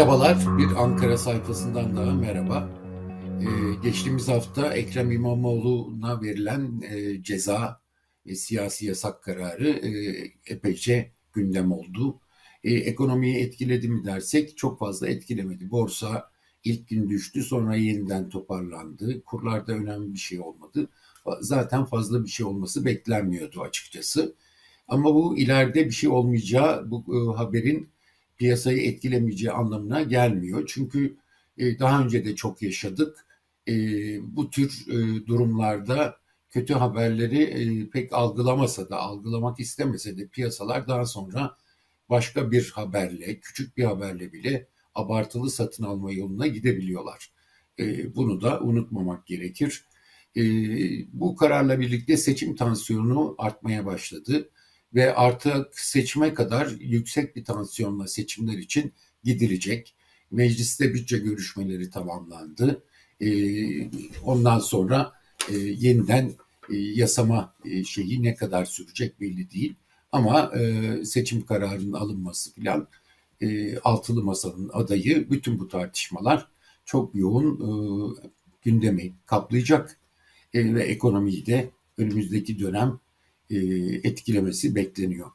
Merhabalar, bir Ankara sayfasından daha merhaba. Ee, geçtiğimiz hafta Ekrem İmamoğlu'na verilen e, ceza ve siyasi yasak kararı e, epeyce gündem oldu. E, ekonomiyi etkiledi mi dersek çok fazla etkilemedi. Borsa ilk gün düştü sonra yeniden toparlandı. Kurlarda önemli bir şey olmadı. Zaten fazla bir şey olması beklenmiyordu açıkçası. Ama bu ileride bir şey olmayacağı bu e, haberin piyasayı etkilemeyeceği anlamına gelmiyor. Çünkü e, daha önce de çok yaşadık. E, bu tür e, durumlarda kötü haberleri pek algılamasa da, algılamak istemese de piyasalar daha sonra başka bir haberle, küçük bir haberle bile abartılı satın alma yoluna gidebiliyorlar. Bunu da unutmamak gerekir. Bu kararla birlikte seçim tansiyonu artmaya başladı ve artık seçime kadar yüksek bir tansiyonla seçimler için gidilecek. Mecliste bütçe görüşmeleri tamamlandı. Ee, ondan sonra e, yeniden e, yasama e, şeyi ne kadar sürecek belli değil. Ama seçim kararının alınması filan altılı masanın adayı bütün bu tartışmalar çok yoğun gündemi kaplayacak ve ekonomiyi de önümüzdeki dönem etkilemesi bekleniyor.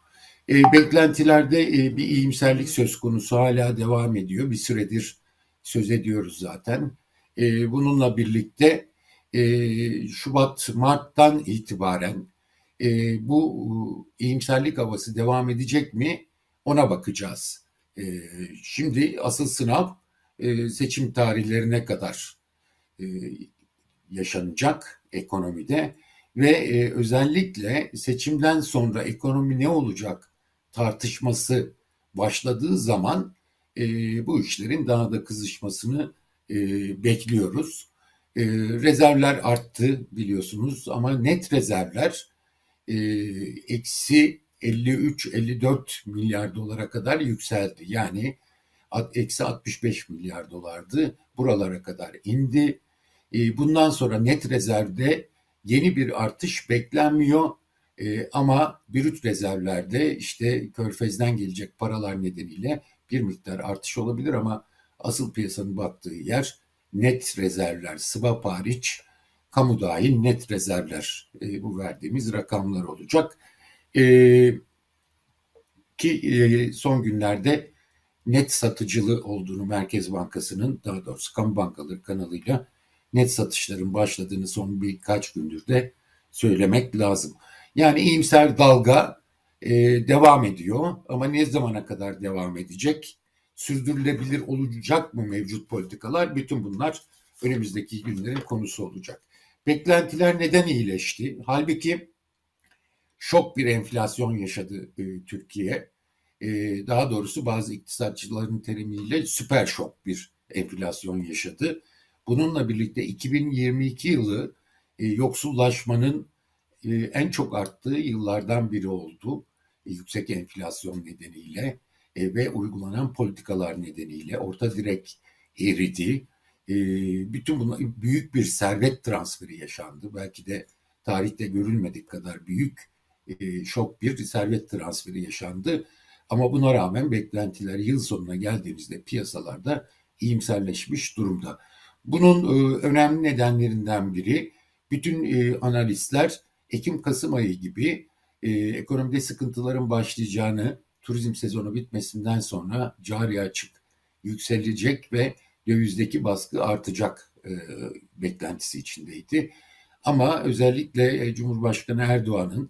E, beklentilerde e, bir iyimserlik söz konusu hala devam ediyor. Bir süredir söz ediyoruz zaten. bununla birlikte Şubat, Mart'tan itibaren bu iyimserlik havası devam edecek mi ona bakacağız. şimdi asıl sınav seçim tarihlerine kadar yaşanacak ekonomide ve e, özellikle seçimden sonra ekonomi ne olacak tartışması başladığı zaman e, bu işlerin daha da kızışmasını e, bekliyoruz. E, rezervler arttı biliyorsunuz ama net rezervler e, eksi 53-54 milyar dolara kadar yükseldi. Yani eksi 65 milyar dolardı. Buralara kadar indi. E, bundan sonra net rezervde yeni bir artış beklenmiyor. E, ama brüt rezervlerde işte körfezden gelecek paralar nedeniyle bir miktar artış olabilir ama asıl piyasanın baktığı yer net rezervler, swap hariç kamu dahil net rezervler e, bu verdiğimiz rakamlar olacak. E, ki e, son günlerde net satıcılı olduğunu Merkez Bankası'nın daha doğrusu kamu bankaları kanalıyla net satışların başladığını son birkaç gündür de söylemek lazım. Yani iyimser dalga e, devam ediyor ama ne zamana kadar devam edecek? Sürdürülebilir olacak mı mevcut politikalar? Bütün bunlar önümüzdeki günlerin konusu olacak. Beklentiler neden iyileşti? Halbuki şok bir enflasyon yaşadı e, Türkiye. E, daha doğrusu bazı iktisatçıların terimiyle süper şok bir enflasyon yaşadı. Bununla birlikte 2022 yılı e, yoksullaşmanın e, en çok arttığı yıllardan biri oldu. E, yüksek enflasyon nedeniyle e, ve uygulanan politikalar nedeniyle orta direk eridi. E, bütün bunlar büyük bir servet transferi yaşandı. Belki de tarihte görülmedik kadar büyük e, şok bir servet transferi yaşandı. Ama buna rağmen beklentiler yıl sonuna geldiğimizde piyasalarda iyimserleşmiş durumda. Bunun e, önemli nedenlerinden biri bütün e, analistler Ekim-Kasım ayı gibi e, ekonomide sıkıntıların başlayacağını, turizm sezonu bitmesinden sonra cari açık yükselecek ve dövizdeki baskı artacak beklentisi içindeydi. Ama özellikle Cumhurbaşkanı Erdoğan'ın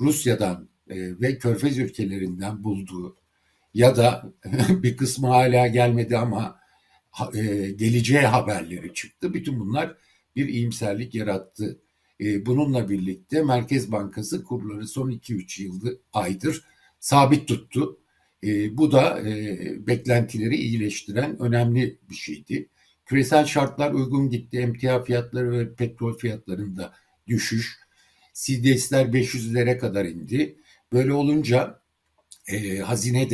Rusya'dan ve Körfez ülkelerinden bulduğu ya da bir kısmı hala gelmedi ama e, geleceğe haberleri çıktı. Bütün bunlar bir iyimserlik yarattı. E, bununla birlikte Merkez Bankası kurları son 2-3 yıldır aydır sabit tuttu. E, bu da beklentileri iyileştiren önemli bir şeydi. Küresel şartlar uygun gitti. Emtia fiyatları ve petrol fiyatlarında düşüş. CDS'ler 500'lere kadar indi. Böyle olunca e, hazine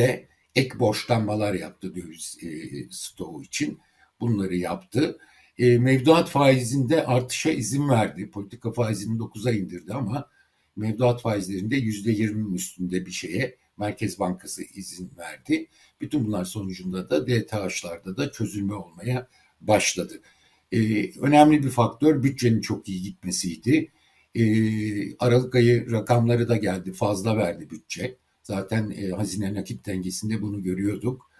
ek borçlanmalar yaptı döviz e, stoğu için. Bunları yaptı. E, mevduat faizinde artışa izin verdi. Politika faizini 9'a indirdi ama mevduat faizlerinde %20'nin üstünde bir şeye Merkez Bankası izin verdi. Bütün bunlar sonucunda da DTH'larda da çözülme olmaya başladı. Ee, önemli bir faktör bütçenin çok iyi gitmesiydi. Ee, Aralık ayı rakamları da geldi, fazla verdi bütçe. Zaten e, hazine nakit dengesinde bunu görüyorduk.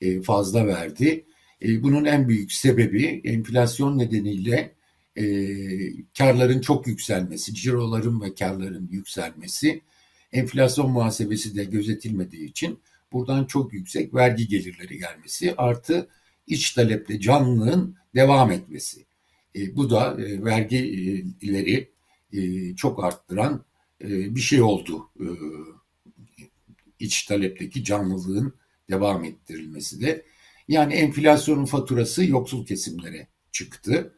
E, fazla verdi. E, bunun en büyük sebebi enflasyon nedeniyle e, karların çok yükselmesi, ciroların ve karların yükselmesi, enflasyon muhasebesi de gözetilmediği için buradan çok yüksek vergi gelirleri gelmesi artı iç taleple canlılığın devam etmesi. E, bu da e, vergileri e, çok arttıran e, bir şey oldu. E, iç talepteki canlılığın devam ettirilmesi de. Yani enflasyonun faturası yoksul kesimlere çıktı.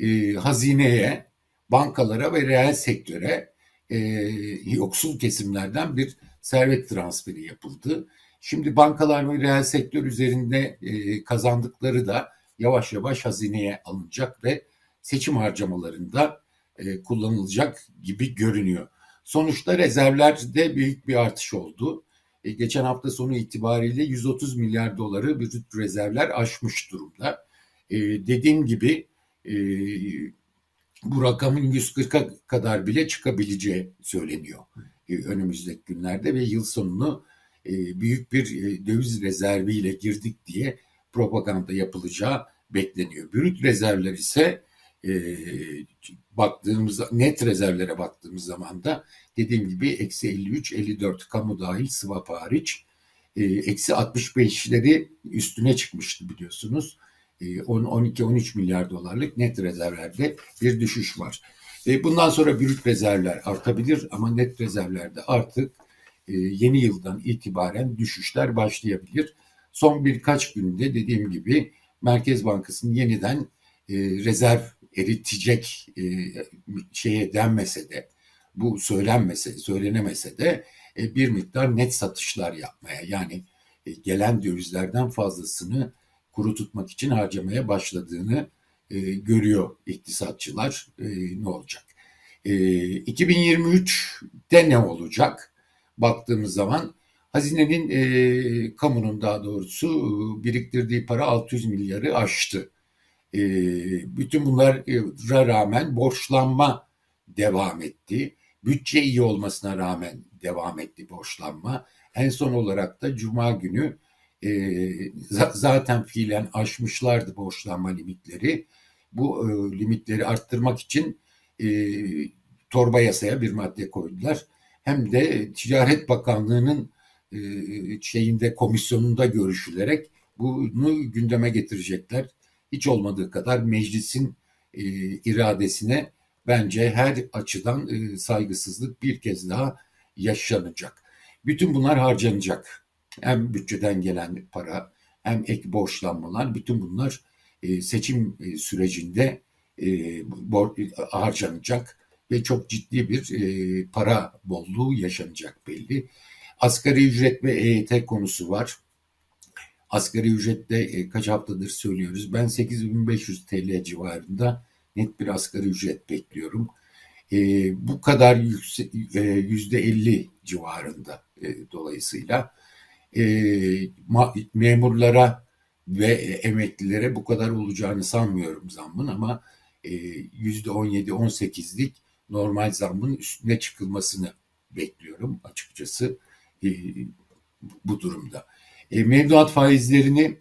E, hazineye, bankalara ve reel sektöre e, yoksul kesimlerden bir servet transferi yapıldı. Şimdi bankalar ve reel sektör üzerinde e, kazandıkları da yavaş yavaş hazineye alınacak ve seçim harcamalarında e, kullanılacak gibi görünüyor. Sonuçta rezervlerde büyük bir artış oldu. E, geçen hafta sonu itibariyle 130 milyar doları brüt rezervler aşmış durumda. E, dediğim gibi e, bu rakamın 140'a kadar bile çıkabileceği söyleniyor e, önümüzdeki günlerde ve yıl sonunu büyük bir döviz rezerviyle girdik diye propaganda yapılacağı bekleniyor. Brüt rezervler ise e, baktığımız net rezervlere baktığımız zaman da dediğim gibi eksi 53, 54 kamu dahil swap hariç e, eksi 65'leri üstüne çıkmıştı biliyorsunuz. E, 12-13 milyar dolarlık net rezervlerde bir düşüş var. E, bundan sonra brüt rezervler artabilir ama net rezervlerde artık yeni yıldan itibaren düşüşler başlayabilir. Son birkaç günde dediğim gibi Merkez Bankası'nın yeniden rezerv eritecek e, şeye denmese de bu söylenmese, söylenemese de e, bir miktar net satışlar yapmaya yani e, gelen dövizlerden fazlasını kuru tutmak için harcamaya başladığını e, görüyor iktisatçılar. E, ne olacak? E, 2023'te ne olacak? Baktığımız zaman hazinenin e, kamunun daha doğrusu biriktirdiği para 600 milyarı aştı. E, bütün bunlara rağmen borçlanma devam etti. Bütçe iyi olmasına rağmen devam etti borçlanma. En son olarak da Cuma günü e, zaten fiilen aşmışlardı borçlanma limitleri. Bu e, limitleri arttırmak için e, torba yasaya bir madde koydular. Hem de Ticaret Bakanlığı'nın e, şeyinde komisyonunda görüşülerek bunu gündeme getirecekler. Hiç olmadığı kadar meclisin e, iradesine bence her açıdan e, saygısızlık bir kez daha yaşanacak. Bütün bunlar harcanacak. Hem bütçeden gelen para hem ek borçlanmalar bütün bunlar e, seçim e, sürecinde e, bor, harcanacak ve çok ciddi bir e, para bolluğu yaşanacak belli. Asgari ücret ve EYT konusu var. Asgari ücrette e, kaç haftadır söylüyoruz. Ben 8500 TL civarında net bir asgari ücret bekliyorum. E, bu kadar yüksek, e, yüzde 50 civarında e, dolayısıyla e, ma, memurlara ve emeklilere bu kadar olacağını sanmıyorum zammın ama e, yüzde 17-18'lik normal zammın üstüne çıkılmasını bekliyorum açıkçası e, bu durumda. E, mevduat faizlerini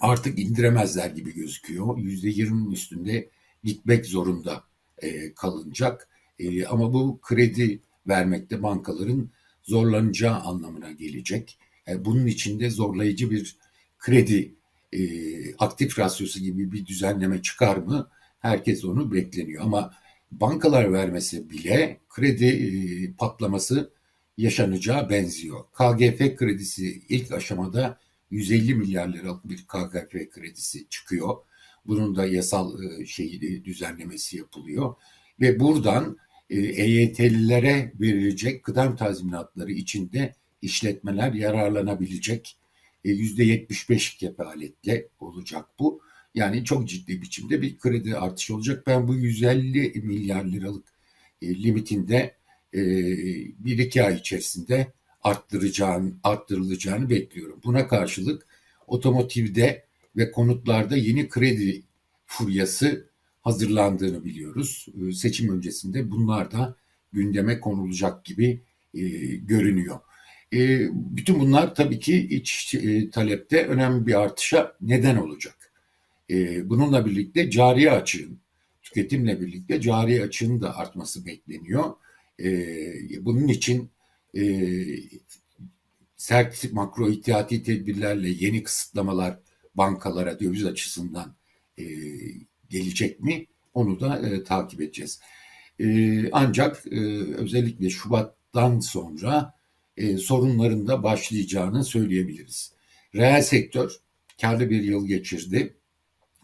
artık indiremezler gibi gözüküyor. Yüzde yirminin üstünde gitmek zorunda e, kalınacak. E, ama bu kredi vermekte bankaların zorlanacağı anlamına gelecek. E, bunun içinde zorlayıcı bir kredi aktif rasyosu gibi bir düzenleme çıkar mı? Herkes onu bekleniyor ama bankalar vermesi bile kredi e, patlaması yaşanacağı benziyor. KGF kredisi ilk aşamada 150 milyar liralık bir KGF kredisi çıkıyor. Bunun da yasal e, şeyi düzenlemesi yapılıyor ve buradan e, EYT'lilere verilecek kıdem tazminatları içinde işletmeler yararlanabilecek e, yüzde 75 kefaletle olacak bu. Yani çok ciddi biçimde bir kredi artışı olacak. Ben bu 150 milyar liralık limitinde bir iki ay içerisinde arttıracağını, arttırılacağını bekliyorum. Buna karşılık otomotivde ve konutlarda yeni kredi furyası hazırlandığını biliyoruz. Ee, seçim öncesinde bunlar da gündeme konulacak gibi e, görünüyor. E, bütün bunlar tabii ki iç e, talepte önemli bir artışa neden olacak. E, bununla birlikte cari açığın, tüketimle birlikte cari açığın da artması bekleniyor. E, bunun için e, sert makro ihtiyati tedbirlerle yeni kısıtlamalar bankalara döviz açısından e, gelecek mi? Onu da e, takip edeceğiz. E, ancak e, özellikle Şubat'tan sonra e, sorunların da başlayacağını söyleyebiliriz. Reel sektör karlı bir yıl geçirdi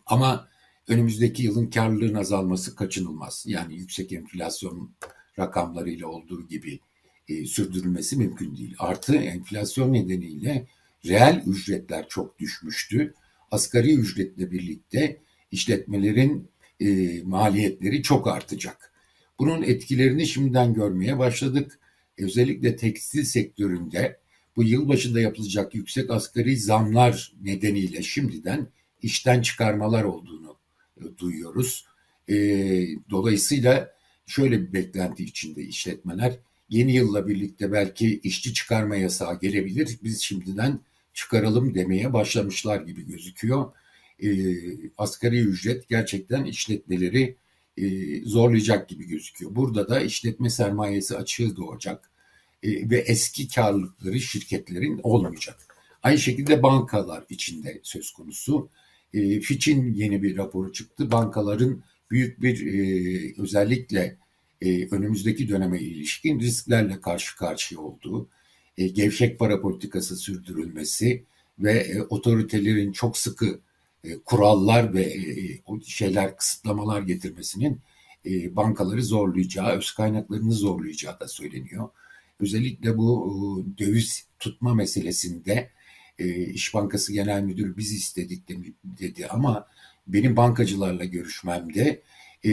ama önümüzdeki yılın karlılığın azalması kaçınılmaz. Yani yüksek enflasyon rakamlarıyla olduğu gibi e, sürdürülmesi mümkün değil. Artı enflasyon nedeniyle reel ücretler çok düşmüştü. Asgari ücretle birlikte işletmelerin e, maliyetleri çok artacak. Bunun etkilerini şimdiden görmeye başladık. Özellikle tekstil sektöründe bu yılbaşında yapılacak yüksek asgari zamlar nedeniyle şimdiden işten çıkarmalar olduğunu e, duyuyoruz. E, dolayısıyla şöyle bir beklenti içinde işletmeler yeni yılla birlikte belki işçi çıkarma yasağı gelebilir. Biz şimdiden çıkaralım demeye başlamışlar gibi gözüküyor. E, asgari ücret gerçekten işletmeleri e, zorlayacak gibi gözüküyor. Burada da işletme sermayesi açığı doğacak e, ve eski karlılıkları şirketlerin olmayacak. Aynı şekilde bankalar içinde söz konusu. E, Fitch'in yeni bir raporu çıktı. Bankaların büyük bir e, özellikle e, önümüzdeki döneme ilişkin risklerle karşı karşıya olduğu, e, gevşek para politikası sürdürülmesi ve e, otoritelerin çok sıkı e, kurallar ve e, o şeyler kısıtlamalar getirmesinin e, bankaları zorlayacağı, öz kaynaklarını zorlayacağı da söyleniyor. Özellikle bu e, döviz tutma meselesinde e, İş Bankası Genel Müdürü biz istedik dedi ama benim bankacılarla görüşmemde e,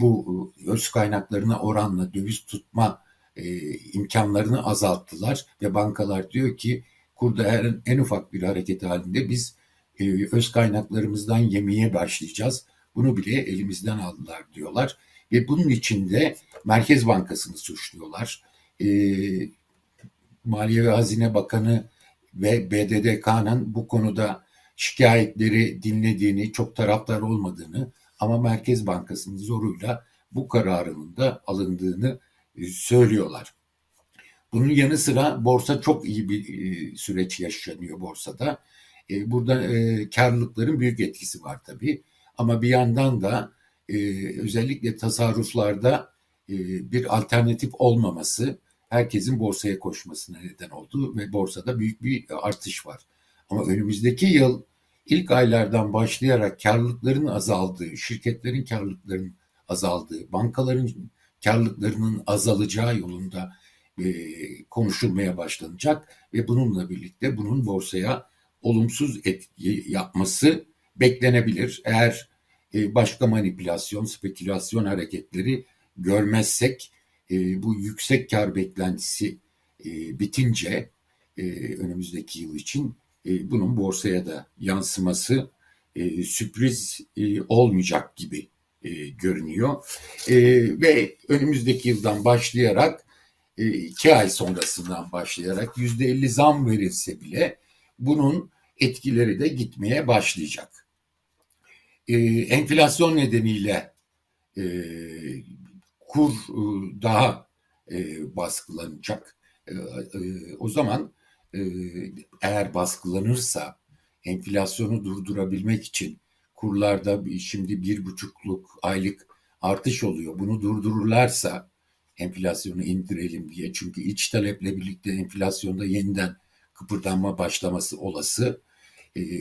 bu öz kaynaklarına oranla döviz tutma e, imkanlarını azalttılar ve bankalar diyor ki kurda her, en ufak bir hareket halinde biz e, öz kaynaklarımızdan yemeye başlayacağız. Bunu bile elimizden aldılar diyorlar ve bunun içinde Merkez Bankası'nı suçluyorlar. E, Maliye ve Hazine Bakanı ve BDDK'nın bu konuda şikayetleri dinlediğini, çok taraftar olmadığını ama Merkez Bankası'nın zoruyla bu kararının da alındığını e, söylüyorlar. Bunun yanı sıra borsa çok iyi bir e, süreç yaşanıyor borsada. E, burada karlılıkların büyük etkisi var tabii. Ama bir yandan da özellikle tasarruflarda bir alternatif olmaması herkesin borsaya koşmasına neden oldu ve borsada büyük bir artış var. Ama önümüzdeki yıl ilk aylardan başlayarak karlılıkların azaldığı, şirketlerin karlılıklarının azaldığı, bankaların karlılıklarının azalacağı yolunda e, konuşulmaya başlanacak ve bununla birlikte bunun borsaya olumsuz etki yapması beklenebilir. Eğer e, başka manipülasyon, spekülasyon hareketleri görmezsek e, bu yüksek kar beklentisi e, bitince e, önümüzdeki yıl için e, bunun borsaya da yansıması e, sürpriz e, olmayacak gibi e, görünüyor. E, ve önümüzdeki yıldan başlayarak e, iki ay sonrasından başlayarak yüzde elli zam verilse bile bunun etkileri de gitmeye başlayacak. E, enflasyon nedeniyle e, kur e, daha e, baskılanacak. E, o zaman eğer baskılanırsa enflasyonu durdurabilmek için kurlarda şimdi bir buçukluk aylık artış oluyor. Bunu durdururlarsa enflasyonu indirelim diye. Çünkü iç taleple birlikte enflasyonda yeniden kıpırdanma başlaması olası.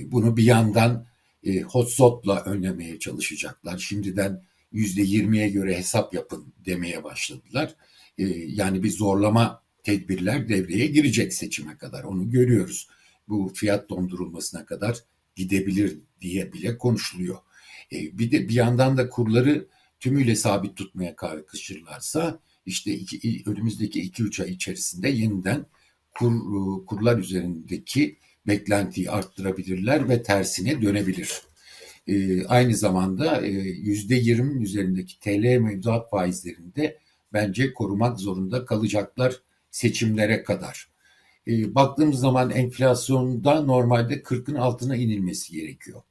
Bunu bir yandan e, hotspot'la önlemeye çalışacaklar. Şimdiden yüzde yirmiye göre hesap yapın demeye başladılar. E, yani bir zorlama tedbirler devreye girecek seçime kadar. Onu görüyoruz. Bu fiyat dondurulmasına kadar gidebilir diye bile konuşuluyor. E, bir de bir yandan da kurları tümüyle sabit tutmaya kalkışırlarsa işte iki, önümüzdeki 2-3 ay içerisinde yeniden kur, kurlar üzerindeki beklentiyi arttırabilirler ve tersine dönebilir. E, aynı zamanda e, yüzde yirmi üzerindeki TL mevduat faizlerinde bence korumak zorunda kalacaklar seçimlere kadar. E, baktığımız zaman enflasyonda normalde 40'ın altına inilmesi gerekiyor.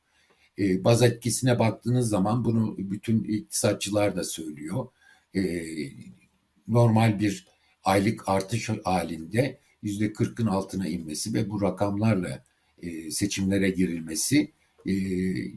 E, baz etkisine baktığınız zaman bunu bütün iktisatçılar da söylüyor. E, normal bir aylık artış halinde yüzde 40'ın altına inmesi ve bu rakamlarla e, seçimlere girilmesi e,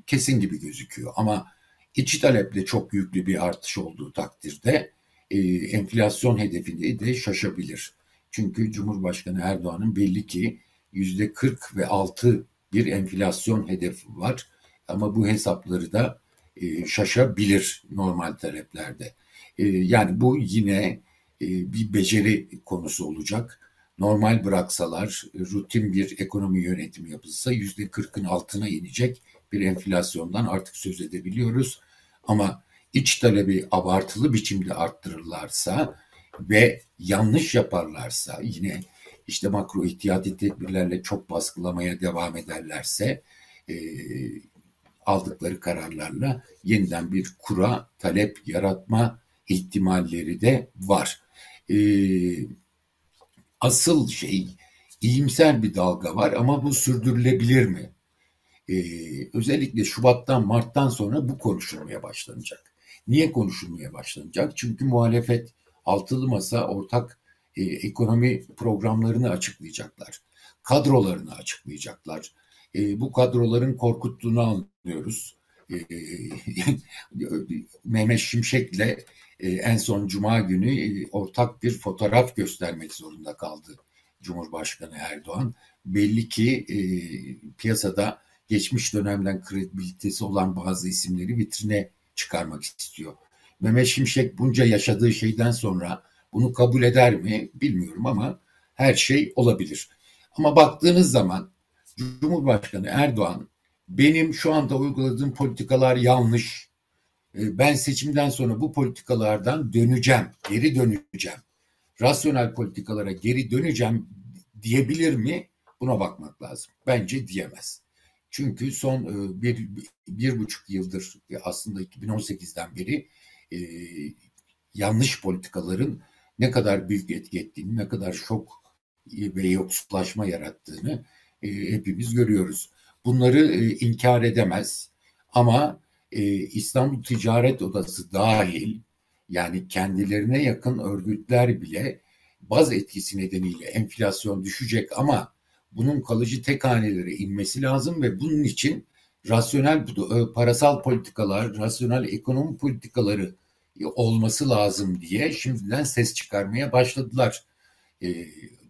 kesin gibi gözüküyor. Ama içi talepte çok yüklü bir artış olduğu takdirde e, enflasyon hedefinde de şaşabilir. Çünkü Cumhurbaşkanı Erdoğan'ın belli ki yüzde 40 ve altı bir enflasyon hedefi var. Ama bu hesapları da e, şaşabilir normal taleplerde. E, yani bu yine e, bir beceri konusu olacak. Normal bıraksalar, rutin bir ekonomi yönetimi yapılsa yüzde kırkın altına inecek bir enflasyondan artık söz edebiliyoruz. Ama iç talebi abartılı biçimde arttırırlarsa ve yanlış yaparlarsa yine işte makro ihtiyati tedbirlerle çok baskılamaya devam ederlerse e, aldıkları kararlarla yeniden bir kura talep yaratma ihtimalleri de var. E, asıl şey iyimser bir dalga var ama bu sürdürülebilir mi? E, özellikle Şubat'tan Mart'tan sonra bu konuşulmaya başlanacak. Niye konuşulmaya başlanacak? Çünkü muhalefet altılı masa ortak e, ekonomi programlarını açıklayacaklar. Kadrolarını açıklayacaklar. E, bu kadroların korkuttuğunu anlıyoruz. E, Mehmet Şimşek'le en son Cuma günü e, ortak bir fotoğraf göstermek zorunda kaldı Cumhurbaşkanı Erdoğan. Belli ki e, piyasada geçmiş dönemden kredibilitesi olan bazı isimleri vitrine çıkarmak istiyor. Mehmet Şimşek bunca yaşadığı şeyden sonra bunu kabul eder mi bilmiyorum ama her şey olabilir. Ama baktığınız zaman Cumhurbaşkanı Erdoğan benim şu anda uyguladığım politikalar yanlış. Ee, ben seçimden sonra bu politikalardan döneceğim, geri döneceğim. Rasyonel politikalara geri döneceğim diyebilir mi? Buna bakmak lazım. Bence diyemez. Çünkü son e, bir, bir buçuk yıldır aslında 2018'den beri e, yanlış politikaların ne kadar büyük etki ettiğini, ne kadar şok ve yoksullaşma yarattığını e, hepimiz görüyoruz. Bunları e, inkar edemez ama e, İstanbul Ticaret Odası dahil yani kendilerine yakın örgütler bile baz etkisi nedeniyle enflasyon düşecek ama bunun kalıcı tek hanelere inmesi lazım ve bunun için rasyonel e, parasal politikalar, rasyonel ekonomi politikaları olması lazım diye şimdiden ses çıkarmaya başladılar. E,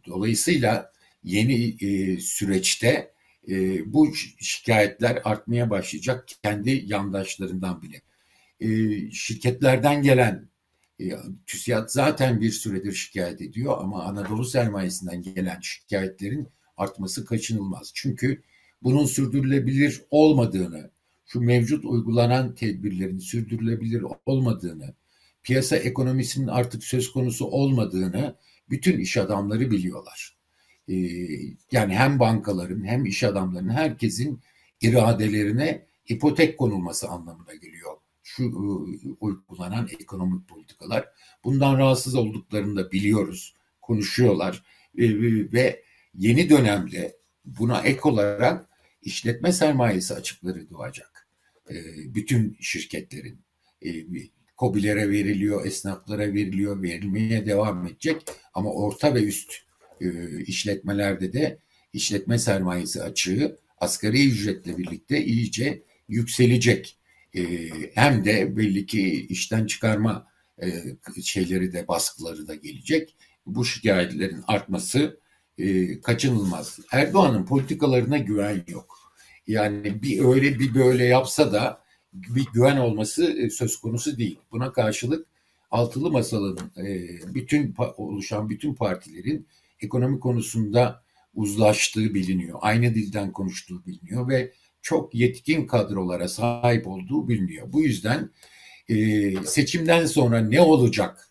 dolayısıyla yeni e, bu şikayetler artmaya başlayacak kendi yandaşlarından bile. Şirketlerden gelen TÜSİAD zaten bir süredir şikayet ediyor ama Anadolu sermayesinden gelen şikayetlerin artması kaçınılmaz. Çünkü bunun sürdürülebilir olmadığını, şu mevcut uygulanan tedbirlerin sürdürülebilir olmadığını, piyasa ekonomisinin artık söz konusu olmadığını bütün iş adamları biliyorlar. Ee, yani hem bankaların hem iş adamlarının herkesin iradelerine ipotek konulması anlamına geliyor. Şu e, uygulanan ekonomik politikalar. Bundan rahatsız olduklarını da biliyoruz, konuşuyorlar e, ve yeni dönemde buna ek olarak işletme sermayesi açıkları doğacak. E, bütün şirketlerin e, kobilere veriliyor, esnaflara veriliyor, verilmeye devam edecek. Ama orta ve üst e, işletmelerde de işletme sermayesi açığı asgari ücretle birlikte iyice yükselecek. E, hem de belli ki işten çıkarma e, şeyleri de baskıları da gelecek. Bu şikayetlerin artması e, kaçınılmaz. Erdoğan'ın politikalarına güven yok. Yani bir öyle bir böyle yapsa da bir güven olması söz konusu değil. Buna karşılık altılı masalın e, bütün oluşan bütün partilerin ekonomi konusunda uzlaştığı biliniyor. Aynı dilden konuştuğu biliniyor ve çok yetkin kadrolara sahip olduğu biliniyor. Bu yüzden e, seçimden sonra ne olacak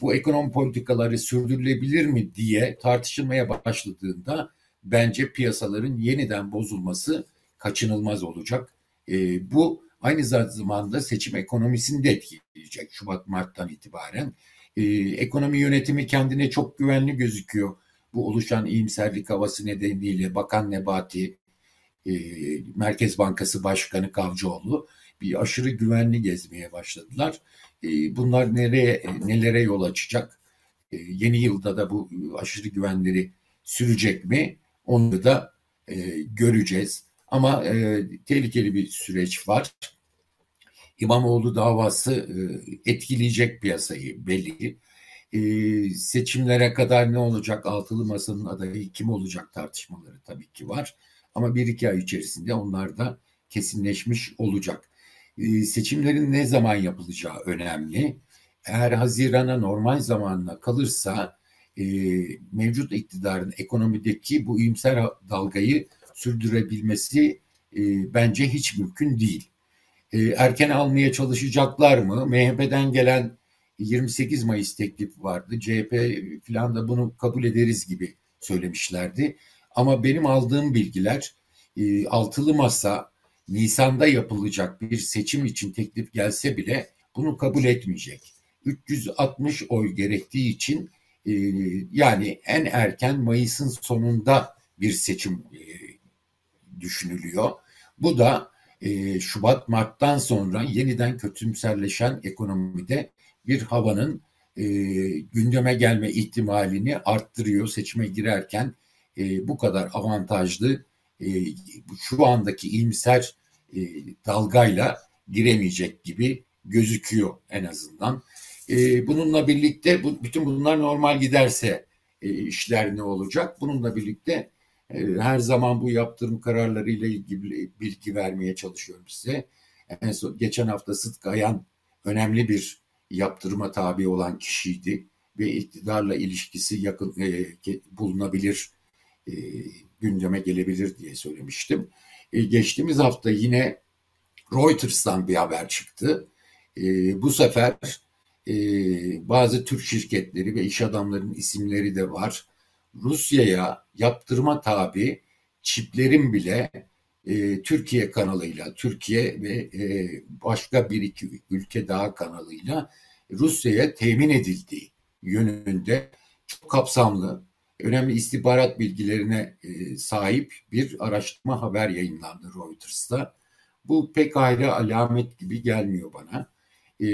bu ekonomi politikaları sürdürülebilir mi diye tartışılmaya başladığında bence piyasaların yeniden bozulması kaçınılmaz olacak. E, bu aynı zamanda seçim ekonomisini de etkileyecek Şubat Mart'tan itibaren. E, ekonomi yönetimi kendine çok güvenli gözüküyor. Bu oluşan iyimserlik havası nedeniyle Bakan Nebati, e, Merkez Bankası Başkanı Kavcıoğlu bir aşırı güvenli gezmeye başladılar. E, bunlar nereye nelere yol açacak? E, yeni yılda da bu aşırı güvenleri sürecek mi? Onu da e, göreceğiz. Ama e, tehlikeli bir süreç var. İmamoğlu davası e, etkileyecek piyasayı belli. E, seçimlere kadar ne olacak? Altılı Masa'nın adayı kim olacak tartışmaları tabii ki var. Ama bir iki ay içerisinde onlar da kesinleşmiş olacak. E, seçimlerin ne zaman yapılacağı önemli. Eğer Haziran'a normal zamanla kalırsa mevcut iktidarın ekonomideki bu iyimser dalgayı sürdürebilmesi bence hiç mümkün değil. E, erken almaya çalışacaklar mı? MHP'den gelen 28 Mayıs teklifi vardı. CHP falan da bunu kabul ederiz gibi söylemişlerdi. Ama benim aldığım bilgiler e, altılı masa Nisan'da yapılacak bir seçim için teklif gelse bile bunu kabul etmeyecek. 360 oy gerektiği için e, yani en erken Mayıs'ın sonunda bir seçim e, düşünülüyor. Bu da e, Şubat Mart'tan sonra yeniden kötümserleşen ekonomide bir havanın e, gündeme gelme ihtimalini arttırıyor seçime girerken e, bu kadar avantajlı e, şu andaki iyimser e, dalgayla giremeyecek gibi gözüküyor en azından. E, bununla birlikte bu, bütün bunlar normal giderse e, işler ne olacak? Bununla birlikte her zaman bu yaptırım kararları ile ilgili bilgi vermeye çalışıyorum size. En son, geçen hafta Sıtkı Ayan önemli bir yaptırıma tabi olan kişiydi ve iktidarla ilişkisi yakın e, bulunabilir, e, gündeme gelebilir diye söylemiştim. E, geçtiğimiz hafta yine Reuters'tan bir haber çıktı. E, bu sefer e, bazı Türk şirketleri ve iş adamlarının isimleri de var. Rusya'ya yaptırma tabi çiplerin bile e, Türkiye kanalıyla, Türkiye ve e, başka bir iki ülke daha kanalıyla Rusya'ya temin edildiği yönünde çok kapsamlı, önemli istihbarat bilgilerine e, sahip bir araştırma haber yayınlandı Reuters'ta. Bu pek ayrı alamet gibi gelmiyor bana. E,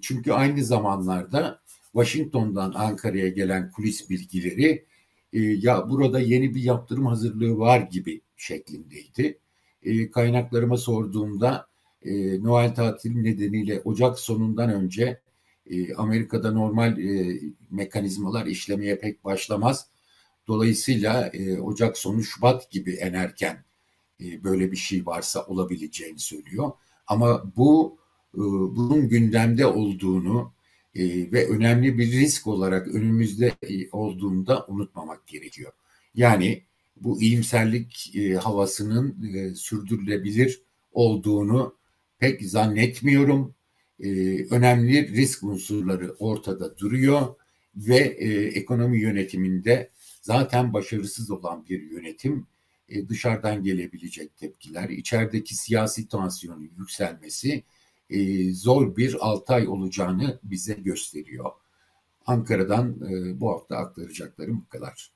çünkü aynı zamanlarda Washington'dan Ankara'ya gelen kulis bilgileri e, ya burada yeni bir yaptırım hazırlığı var gibi şeklindeydi. E, kaynaklarıma sorduğumda e, Noel tatili nedeniyle Ocak sonundan önce e, Amerika'da normal e, mekanizmalar işlemeye pek başlamaz. Dolayısıyla e, Ocak sonu Şubat gibi en erken e, böyle bir şey varsa olabileceğini söylüyor. Ama bu e, bunun gündemde olduğunu ve önemli bir risk olarak önümüzde e, olduğunda unutmamak gerekiyor. Yani bu iyimserlik e, havasının e, sürdürülebilir olduğunu pek zannetmiyorum. E, önemli risk unsurları ortada duruyor ve ekonomi yönetiminde zaten başarısız olan bir yönetim dışarıdan gelebilecek tepkiler, içerideki siyasi tansiyonun yükselmesi e, zor bir 6 ay olacağını bize gösteriyor. Ankara'dan e, bu hafta aktaracaklarım bu kadar.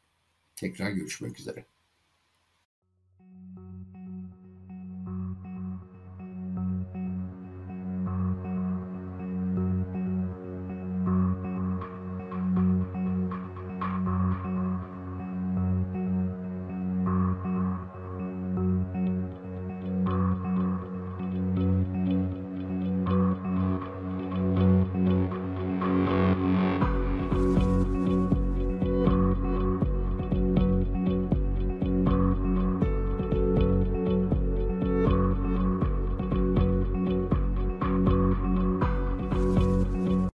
Tekrar görüşmek üzere.